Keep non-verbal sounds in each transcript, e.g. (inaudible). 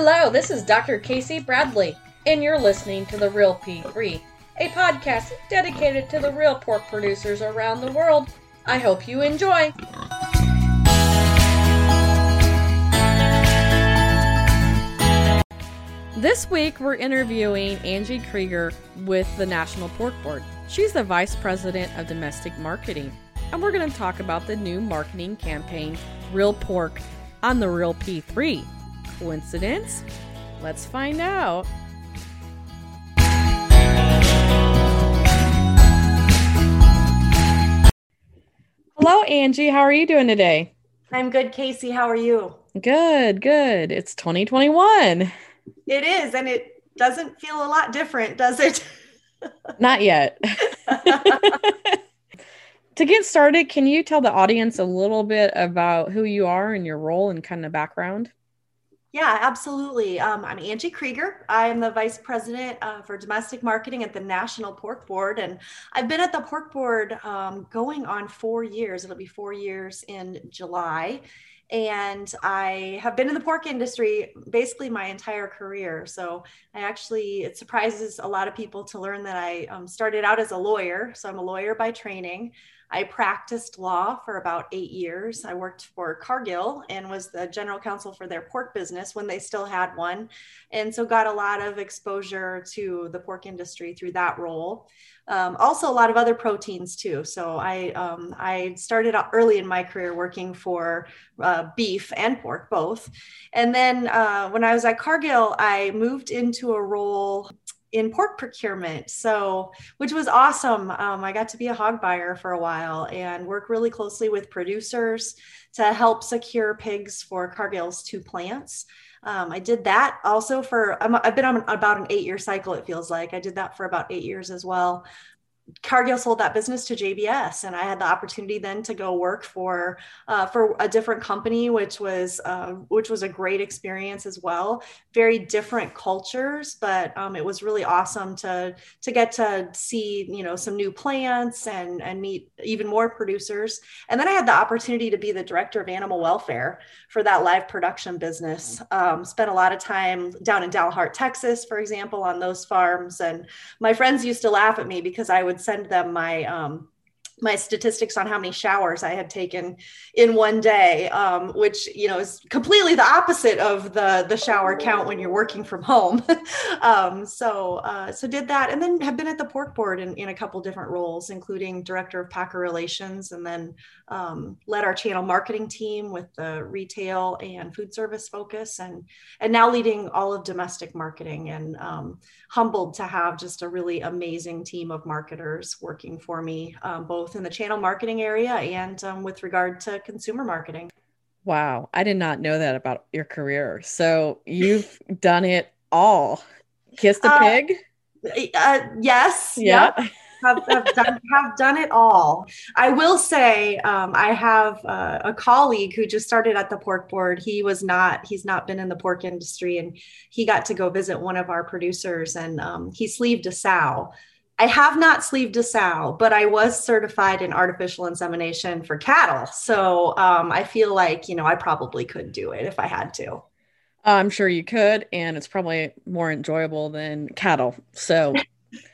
Hello, this is Dr. Casey Bradley, and you're listening to The Real P3, a podcast dedicated to the real pork producers around the world. I hope you enjoy. This week, we're interviewing Angie Krieger with the National Pork Board. She's the Vice President of Domestic Marketing, and we're going to talk about the new marketing campaign, Real Pork, on the Real P3. Coincidence? Let's find out. Hello, Angie. How are you doing today? I'm good, Casey. How are you? Good, good. It's 2021. It is, and it doesn't feel a lot different, does it? (laughs) Not yet. (laughs) to get started, can you tell the audience a little bit about who you are and your role and kind of background? Yeah, absolutely. Um, I'm Angie Krieger. I am the Vice President uh, for Domestic Marketing at the National Pork Board. And I've been at the Pork Board um, going on four years. It'll be four years in July. And I have been in the pork industry basically my entire career. So I actually, it surprises a lot of people to learn that I um, started out as a lawyer. So I'm a lawyer by training. I practiced law for about eight years. I worked for Cargill and was the general counsel for their pork business when they still had one. And so got a lot of exposure to the pork industry through that role. Um, also, a lot of other proteins too. So I um, I started early in my career working for uh, beef and pork both, and then uh, when I was at Cargill, I moved into a role in pork procurement so which was awesome. Um, i got to be a hog buyer for a while and work really closely with producers to help secure pigs for cargill's two plants. Um, i did that also for i have been on about an eight year cycle it feels like. I did that for about eight years as well Cargill sold that business to JBS, and I had the opportunity then to go work for uh, for a different company, which was uh, which was a great experience as well. Very different cultures, but um, it was really awesome to to get to see you know some new plants and and meet even more producers. And then I had the opportunity to be the director of animal welfare for that live production business. Um, spent a lot of time down in Dalhart, Texas, for example, on those farms, and my friends used to laugh at me because I would send them my um, my statistics on how many showers I had taken in one day, um, which you know is completely the opposite of the the shower count when you're working from home. (laughs) um, so uh, so did that, and then have been at the pork board in, in a couple different roles, including director of packer relations, and then um, led our channel marketing team with the retail and food service focus, and and now leading all of domestic marketing, and um, humbled to have just a really amazing team of marketers working for me, um, both in the channel marketing area and um, with regard to consumer marketing. Wow, I did not know that about your career. So you've (laughs) done it all. Kissed a uh, pig? Uh, yes. Yeah. Yep have, have, done, have done it all. I will say um, I have uh, a colleague who just started at the pork board. He was not, he's not been in the pork industry and he got to go visit one of our producers and um, he sleeved a sow. I have not sleeved a sow, but I was certified in artificial insemination for cattle. So um, I feel like, you know, I probably could do it if I had to. I'm sure you could, and it's probably more enjoyable than cattle. So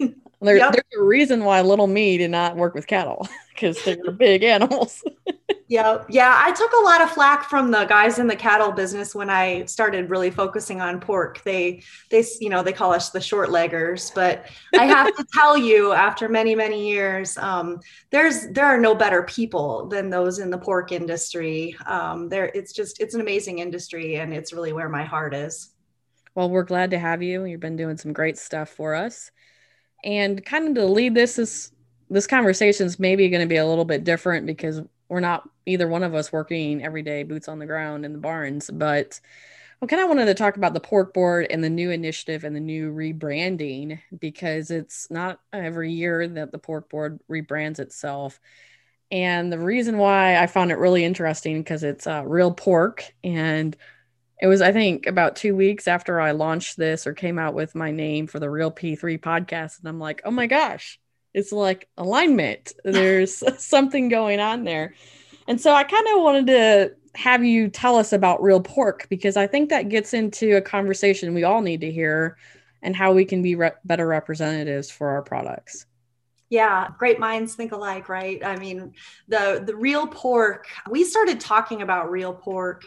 (laughs) There, yep. There's a reason why little me did not work with cattle (laughs) because they're big animals. (laughs) yeah, yeah. I took a lot of flack from the guys in the cattle business when I started really focusing on pork. They, they, you know, they call us the short leggers. But I have to (laughs) tell you, after many, many years, um, there's there are no better people than those in the pork industry. Um, there, it's just it's an amazing industry, and it's really where my heart is. Well, we're glad to have you. You've been doing some great stuff for us. And kind of to lead this is this conversation is maybe going to be a little bit different because we're not either one of us working every day boots on the ground in the barns, but I kind of wanted to talk about the pork board and the new initiative and the new rebranding because it's not every year that the pork board rebrands itself. And the reason why I found it really interesting because it's uh, real pork and it was, I think, about two weeks after I launched this or came out with my name for the Real P3 podcast. And I'm like, oh my gosh, it's like alignment. (laughs) There's something going on there. And so I kind of wanted to have you tell us about real pork because I think that gets into a conversation we all need to hear and how we can be re- better representatives for our products. Yeah, great minds think alike, right? I mean, the the real pork, we started talking about real pork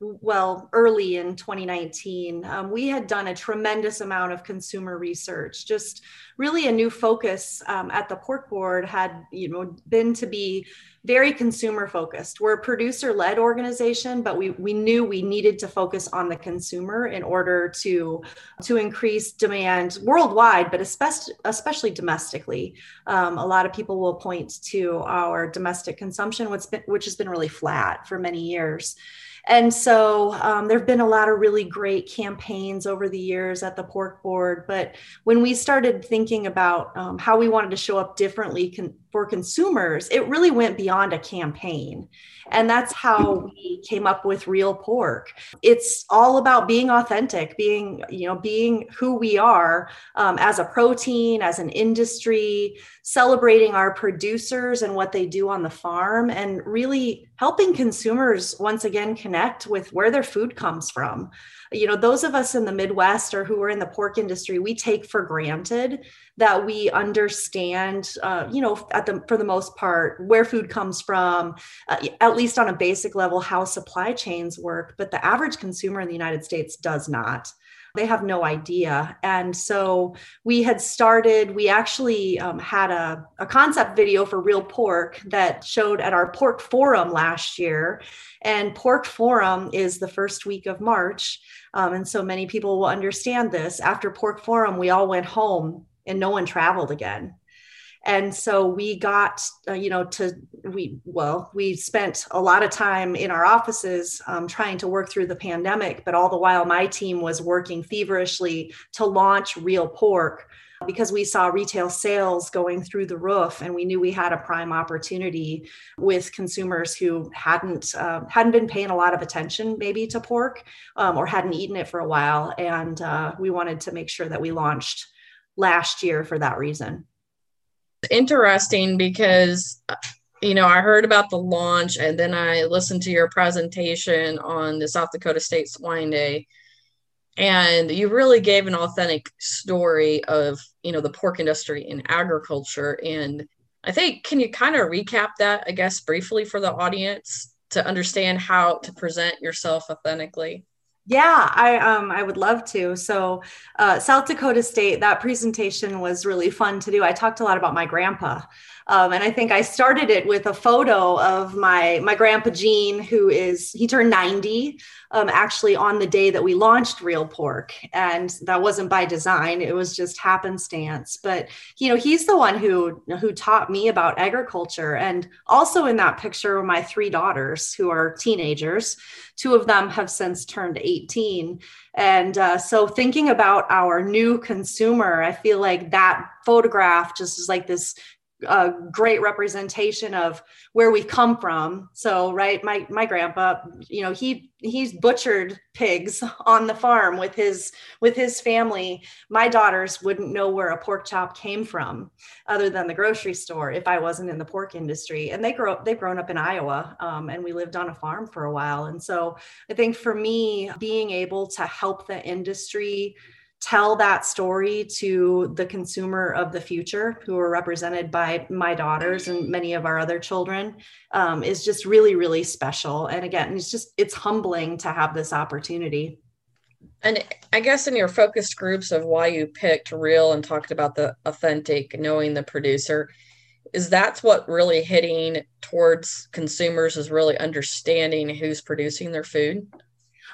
well early in 2019 um, we had done a tremendous amount of consumer research. Just really a new focus um, at the pork board had you know been to be very consumer focused. We're a producer led organization but we, we knew we needed to focus on the consumer in order to to increase demand worldwide but especially especially domestically. Um, a lot of people will point to our domestic consumption which, been, which has been really flat for many years and so um, there have been a lot of really great campaigns over the years at the pork board. But when we started thinking about um, how we wanted to show up differently con- for consumers, it really went beyond a campaign. And that's how we came up with Real Pork. It's all about being authentic, being, you know, being who we are um, as a protein, as an industry, celebrating our producers and what they do on the farm, and really helping consumers once again connect with where their food comes from you know those of us in the midwest or who are in the pork industry we take for granted that we understand uh, you know at the for the most part where food comes from uh, at least on a basic level how supply chains work but the average consumer in the united states does not they have no idea. And so we had started, we actually um, had a, a concept video for Real Pork that showed at our Pork Forum last year. And Pork Forum is the first week of March. Um, and so many people will understand this. After Pork Forum, we all went home and no one traveled again and so we got uh, you know to we well we spent a lot of time in our offices um, trying to work through the pandemic but all the while my team was working feverishly to launch real pork because we saw retail sales going through the roof and we knew we had a prime opportunity with consumers who hadn't uh, hadn't been paying a lot of attention maybe to pork um, or hadn't eaten it for a while. And uh, we wanted to make sure that we launched last year for that reason interesting because you know i heard about the launch and then i listened to your presentation on the south dakota state swine day. And you really gave an authentic story of you know the pork industry and agriculture. And i think can you kind of recap that i guess briefly for the audience to understand how to present yourself authentically yeah, I um I would love to. So, uh, South Dakota State, that presentation was really fun to do. I talked a lot about my grandpa, um, and I think I started it with a photo of my my grandpa Gene, who is he turned ninety um, actually on the day that we launched Real Pork, and that wasn't by design; it was just happenstance. But you know, he's the one who who taught me about agriculture, and also in that picture are my three daughters who are teenagers. Two of them have since turned eighteen, and uh, so thinking about our new consumer, I feel like that photograph just is like this a great representation of where we come from. So, right, my my grandpa, you know, he he's butchered pigs (laughs) on the farm with his with his family. My daughters wouldn't know where a pork chop came from, other than the grocery store, if I wasn't in the pork industry. And they grow up, they've grown up in Iowa, um, and we lived on a farm for a while. And so, I think for me, being able to help the industry tell that story to the consumer of the future who are represented by my daughters and many of our other children um, is just really really special. And again it's just it's humbling to have this opportunity. And i guess in your focused groups of why you picked real and talked about the authentic knowing the producer is that's what really hitting towards consumers is really understanding who's producing their food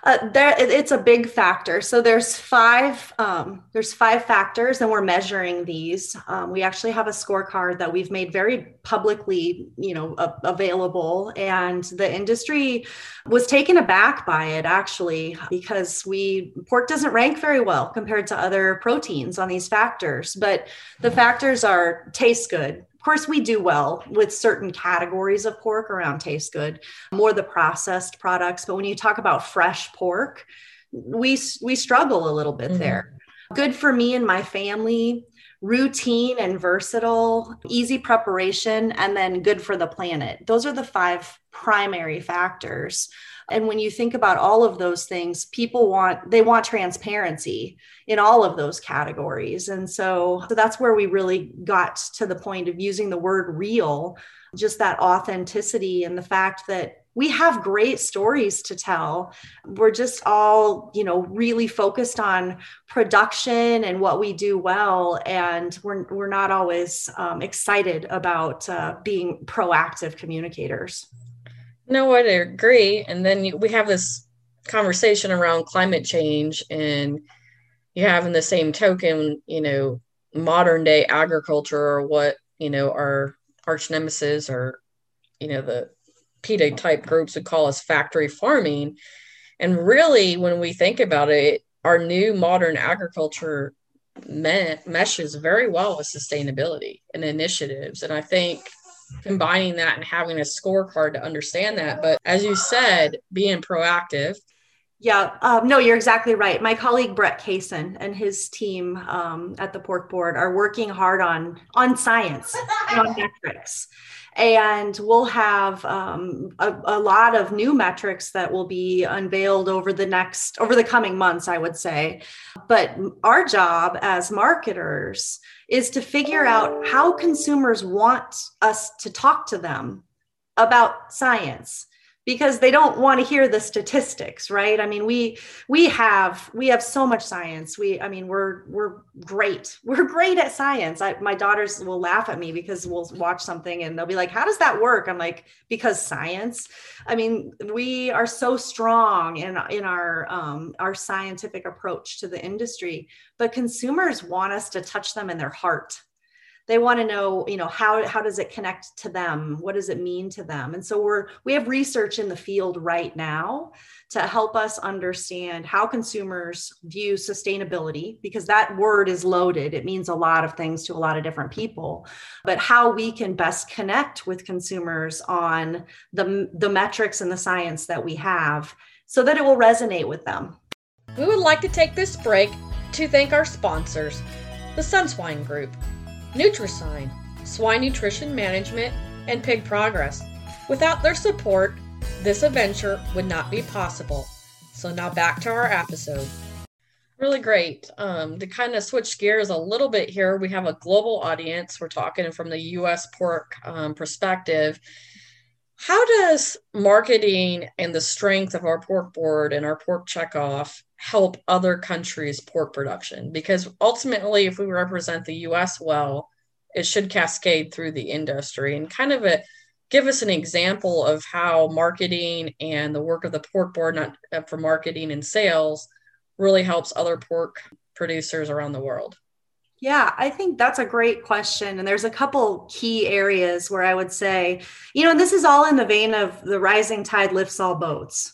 uh, there, it's a big factor. So there's five um, there's five factors, and we're measuring these. Um, we actually have a scorecard that we've made very publicly, you know, available, and the industry was taken aback by it actually because we pork doesn't rank very well compared to other proteins on these factors. But the factors are taste good, course, we do well with certain categories of pork around taste good, more the processed products. But when you talk about fresh pork, we we struggle a little bit mm-hmm. there. Good for me and my family. routine and versatile, easy preparation, and then good for the planet. Those are the five primary factors. And when you think about all of those things, people want they want transparency in all of those categories. And so, so that's where we really got to the point of using the word real, just that authenticity and the fact that we have great stories to tell. We're just all you know really focused on production and what we do well and we're, we're not always um, excited about uh, being proactive communicators. No i agree. And then we have this conversation around climate change and you have in the same token you know modern day agriculture or what you know our arch nemesis or you know the PETA type groups would call us factory farming. And really, when we think about it, our new modern agriculture me- meshes very well with sustainability and initiatives. And I think combining that and having a scorecard to understand that. But as you said, being proactive. Yeah, um, no, you're exactly right. My colleague Brett Kaysen and his team um, at the Pork Board are working hard on on science and on metrics and we'll have um, a, a, lot of new metrics that will be unveiled over the next over the coming months i would say. But our job as marketers is to figure out how consumers want us to talk to them about science because they don't want to hear the statistics right? I mean we we have we have so much science. We i mean we're we're great. (laughs) We're great at science. I, my daughters will laugh at me because we'll watch something and they'll be like how does that work? I'm like because science. I mean we are so strong in in our um, our scientific approach to the industry but consumers want us to touch them in their heart they want to know you know how how does it connect to them? What does it mean to them? And so we're we have research in the field right now to help us understand how consumers view sustainability because that word is loaded. It means a lot of things to a lot of different people. But how we can best connect with consumers on the the metrics and the science that we have so that it will resonate with them. We would like to take this break to thank our sponsors the sunswine group Nutrisign, Swine Nutrition Management, and Pig Progress. Without their support, this adventure would not be possible. So now back to our episode. Really great. Um, to kind of switch gears a little bit here, we have a global audience. We're talking from the US pork um, perspective. How does marketing and the strength of our pork board and our pork checkoff help other countries' pork production? Because ultimately, if we represent the US well, it should cascade through the industry and kind of a give us an example of how marketing and the work of the pork board not uh, for marketing and sales really helps other pork producers around the world yeah, I think that's a great question. And there's a couple key areas where I would say, you know, this is all in the vein of the rising tide lifts all boats.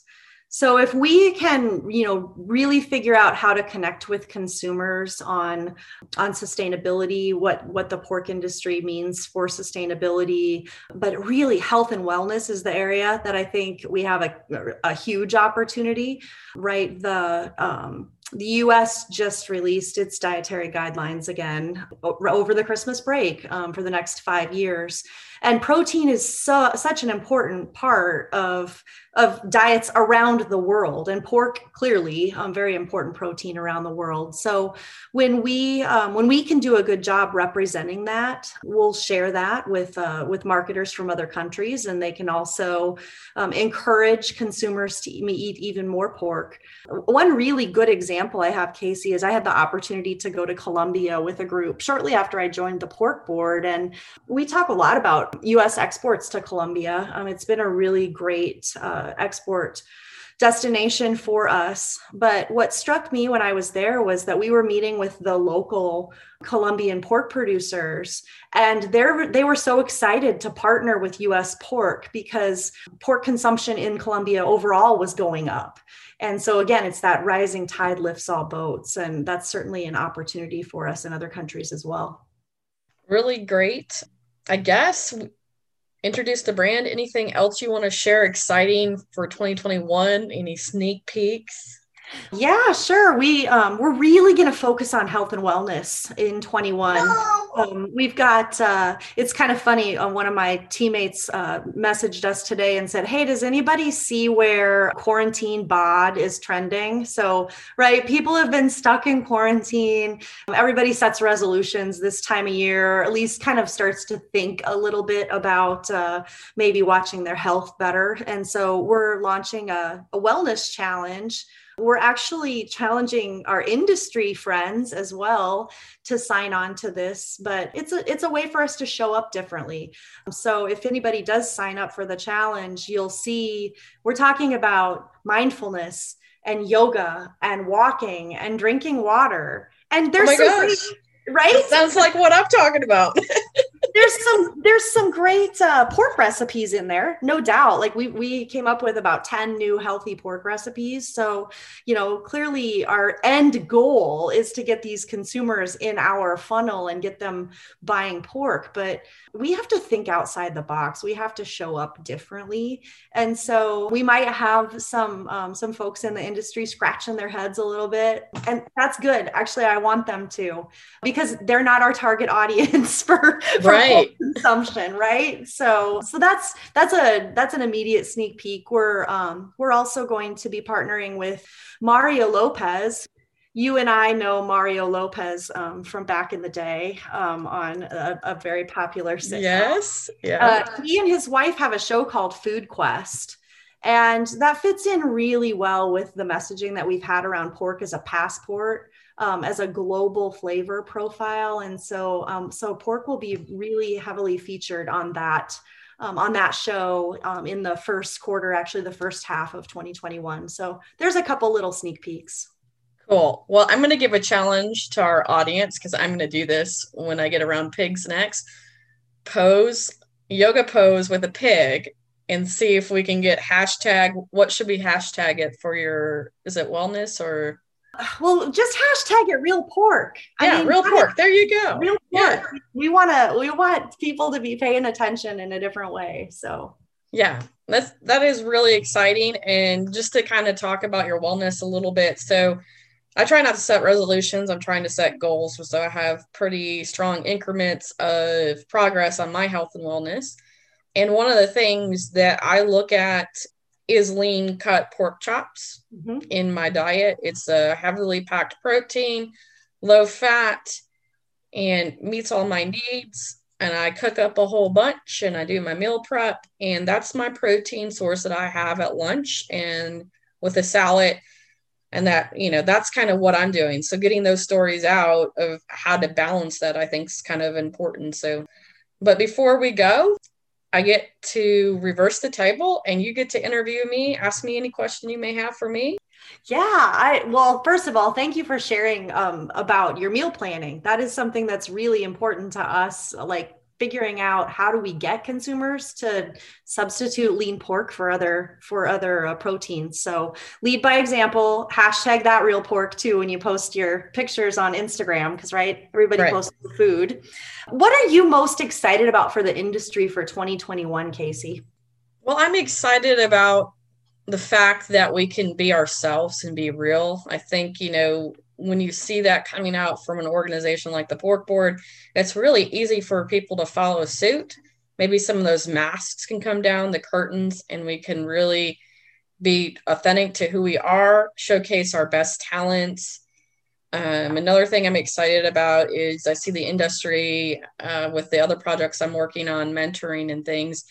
So if we can, you know, really figure out how to connect with consumers on on sustainability, what what the pork industry means for sustainability, but really health and wellness is the area that I think we have a, a huge opportunity, right? The um, the US just released its dietary guidelines again over the Christmas break um, for the next five years and protein is so, such an important part of of diets around the world. And pork clearly um, very important protein around the world. So when we um, when we can do a good job representing that we'll share that with uh, with marketers from other countries. And they can also um, encourage consumers to eat even more pork. One really good example i have casey is i had the opportunity to go to colombia with a group shortly after i joined the pork board. And we talk a lot about U.S. exports to Colombia. Um, it's been a really great uh, export destination for us. But what struck me when I was there was that we were meeting with the local Colombian pork producers, and they they were so excited to partner with U.S. pork because pork consumption in Colombia overall was going up. And so again, it's that rising tide lifts all boats, and that's certainly an opportunity for us in other countries as well. Really great. I guess introduce the brand. Anything else you want to share exciting for 2021? Any sneak peeks? Yeah, sure. We um, we're really going to focus on health and wellness in 21. Um, we've got. Uh, it's kind of funny. Uh, one of my teammates uh, messaged us today and said, "Hey, does anybody see where quarantine bod is trending?" So, right, people have been stuck in quarantine. Everybody sets resolutions this time of year, or at least kind of starts to think a little bit about uh, maybe watching their health better. And so, we're launching a, a wellness challenge we're actually challenging our industry friends as well to sign on to this but it's a it's a way for us to show up differently. So if anybody does sign up for the challenge you'll see we're talking about mindfulness and yoga and walking and drinking water. And there's oh right? That sounds like what i'm talking about (laughs) some there's some great uh, pork recipes in there, no doubt. Like we we came up with about ten new healthy pork recipes. So you know, clearly our end goal is to get these consumers in our funnel and get them buying pork. But we have to think outside the box. We have to show up differently, and so we might have some um, some folks in the industry scratching their heads a little bit, and that's good. Actually, I want them to because they're not our target (laughs) audience for, for right. Consumption, right? So so that's that's a that's an immediate sneak peek. We're um we're also going to be partnering with Mario Lopez. You and I know Mario Lopez um, from back in the day um, on a, a, very popular sitcom. Yes, yeah. Uh, he and his wife have a show called Food Quest. And that fits in really well with the messaging that we've had around pork as a passport um, as a global flavor profile. And so, um, so pork will be really heavily featured on that. Um, on that show um, in the first quarter, actually the first half of 2021. So there's a couple little sneak peeks. Cool. Well, I'm going to give a challenge to our audience because I'm going to do this when I get around pigs next. Pose, yoga pose with a pig and see if we can get hashtag. What should we hashtag it for your, is it wellness or? Well just hashtag it real pork. Yeah mean, real pork. There you go. Real pork. Yeah. we want to we want people to be paying attention in a different way so. Yeah that's that is really exciting and just to kind of talk about your wellness a little bit so i try not to set resolutions i'm trying to set goals so i have pretty strong increments of progress on my health and wellness and one of the things that i look at is lean cut pork chops mm-hmm. in my diet. It's a heavily packed protein, low fat, and meets all my needs. And I cook up a whole bunch and I do my meal prep. And that's my protein source that I have at lunch and with a salad. And that, you know, that's kind of what I'm doing. So getting those stories out of how to balance that, I think is kind of important. So, but before we go, I get to reverse the table and you get to interview me, ask me any question you may have for me. Yeah, I well, first of all, thank you for sharing um, about your meal planning. That is something that's really important to us. Like figuring out how do we get consumers to substitute lean pork for other for other uh, proteins. So lead by example hashtag that real pork too when you post your pictures on instagram because right everybody right. posts food. What are you most excited about for the industry for 2021 casey? Well i'm excited about the fact that we can be ourselves and be real. I think you know when you see that coming out from an organization like the pork board it's really easy for people to follow suit. Maybe some of those masks can come down the curtains and we can really be authentic to who we are showcase our best talents. Um, another thing i'm excited about is i see the industry uh, with the other projects i'm working on mentoring and things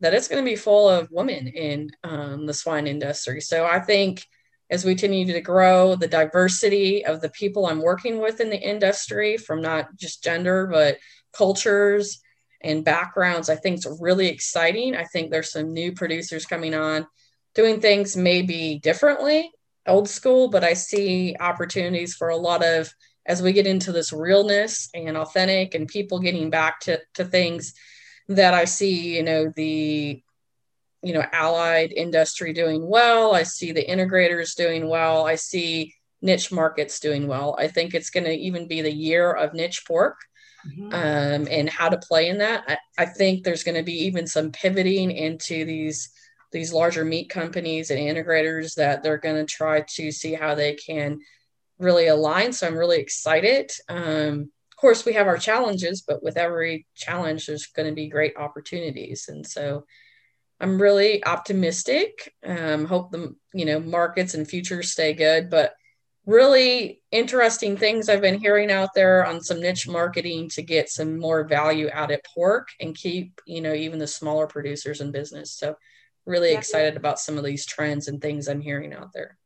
that it's going to be full of women in um, the swine industry. So i think as we continue to grow the diversity of the people I'm working with in the industry from not just gender, but cultures and backgrounds, I think it's really exciting. I think there's some new producers coming on doing things maybe differently, old school, but I see opportunities for a lot of as we get into this realness and authentic and people getting back to, to things that I see, you know, the you know allied industry doing well i see the integrators doing well i see niche markets doing well i think it's going to even be the year of niche pork mm-hmm. um, and how to play in that I, I think there's going to be even some pivoting into these these larger meat companies and integrators that they're going to try to see how they can really align. So I'm really excited. Um, of course, we have our challenges, but with every challenge, there's going to be great opportunities. And so I'm really optimistic. Um, hope the you know markets and futures stay good, but really interesting things I've been hearing out there on some niche marketing to get some more value out at pork and keep you know even the smaller producers in business. So really excited about some of these trends and things I'm hearing out there.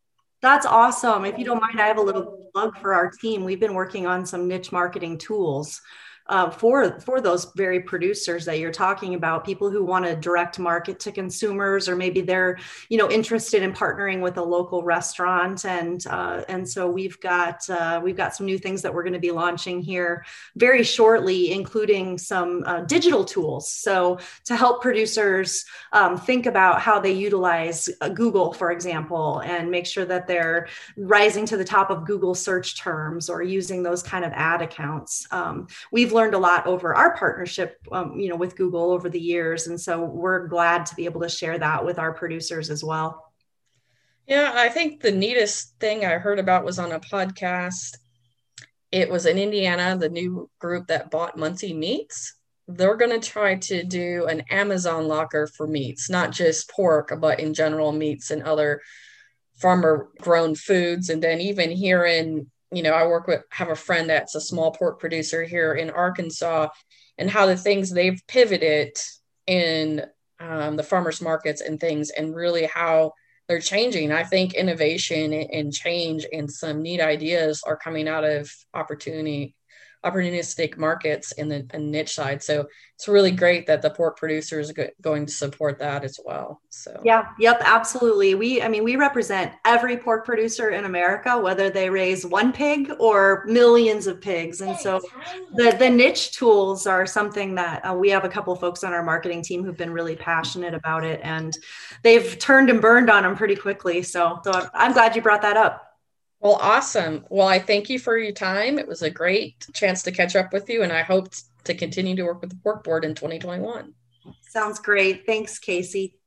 That's awesome. If you don't mind, I have a little plug for our team. We've been working on some niche marketing tools uh, for for those very producers that you're talking about people who want to direct market to consumers or maybe they're you know interested in partnering with a local restaurant. And uh, and so we've got uh, we've got some new things that we're going to be launching here very shortly including some uh, digital tools. So to help producers um, think about how they utilize uh, google for example and make sure that they're rising to the top of google search terms or using those kind of ad accounts. Um, we've learned a lot over our partnership, um, you know, with Google over the years, and so we're glad to be able to share that with our producers as well. Yeah, I think the neatest thing I heard about was on a podcast. It was in Indiana, the new group that bought Muncie Meats. They're going to try to do an Amazon locker for meats, not just pork, but in general meats and other farmer grown foods. And then even here in you know, I work with have a friend that's a small pork producer here in Arkansas, and how the things they've pivoted in um, the farmers markets and things, and really how they're changing. I think innovation and change and some neat ideas are coming out of opportunity opportunistic markets in the niche side. So it's really great that the pork producer is go- going to support that as well. So yeah, yep, absolutely. We, I mean, we represent every pork producer in America, whether they raise one pig or millions of pigs. And so the the niche tools are something that uh, we have a couple folks on our marketing team who've been really passionate about it, and they've turned and burned on them pretty quickly. So, so I'm glad you brought that up. Well, awesome. Well, I thank you for your time. It was a great chance to catch up with you, and I hope to continue to work with the Pork Board in 2021. Sounds great. Thanks, Casey.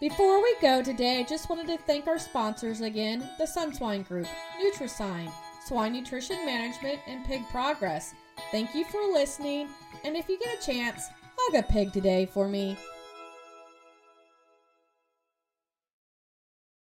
Before we go today, I just wanted to thank our sponsors again the Sunswine Group, Nutrisign, Swine Nutrition Management, and Pig Progress. Thank you for listening, and if you get a chance, hug a pig today for me.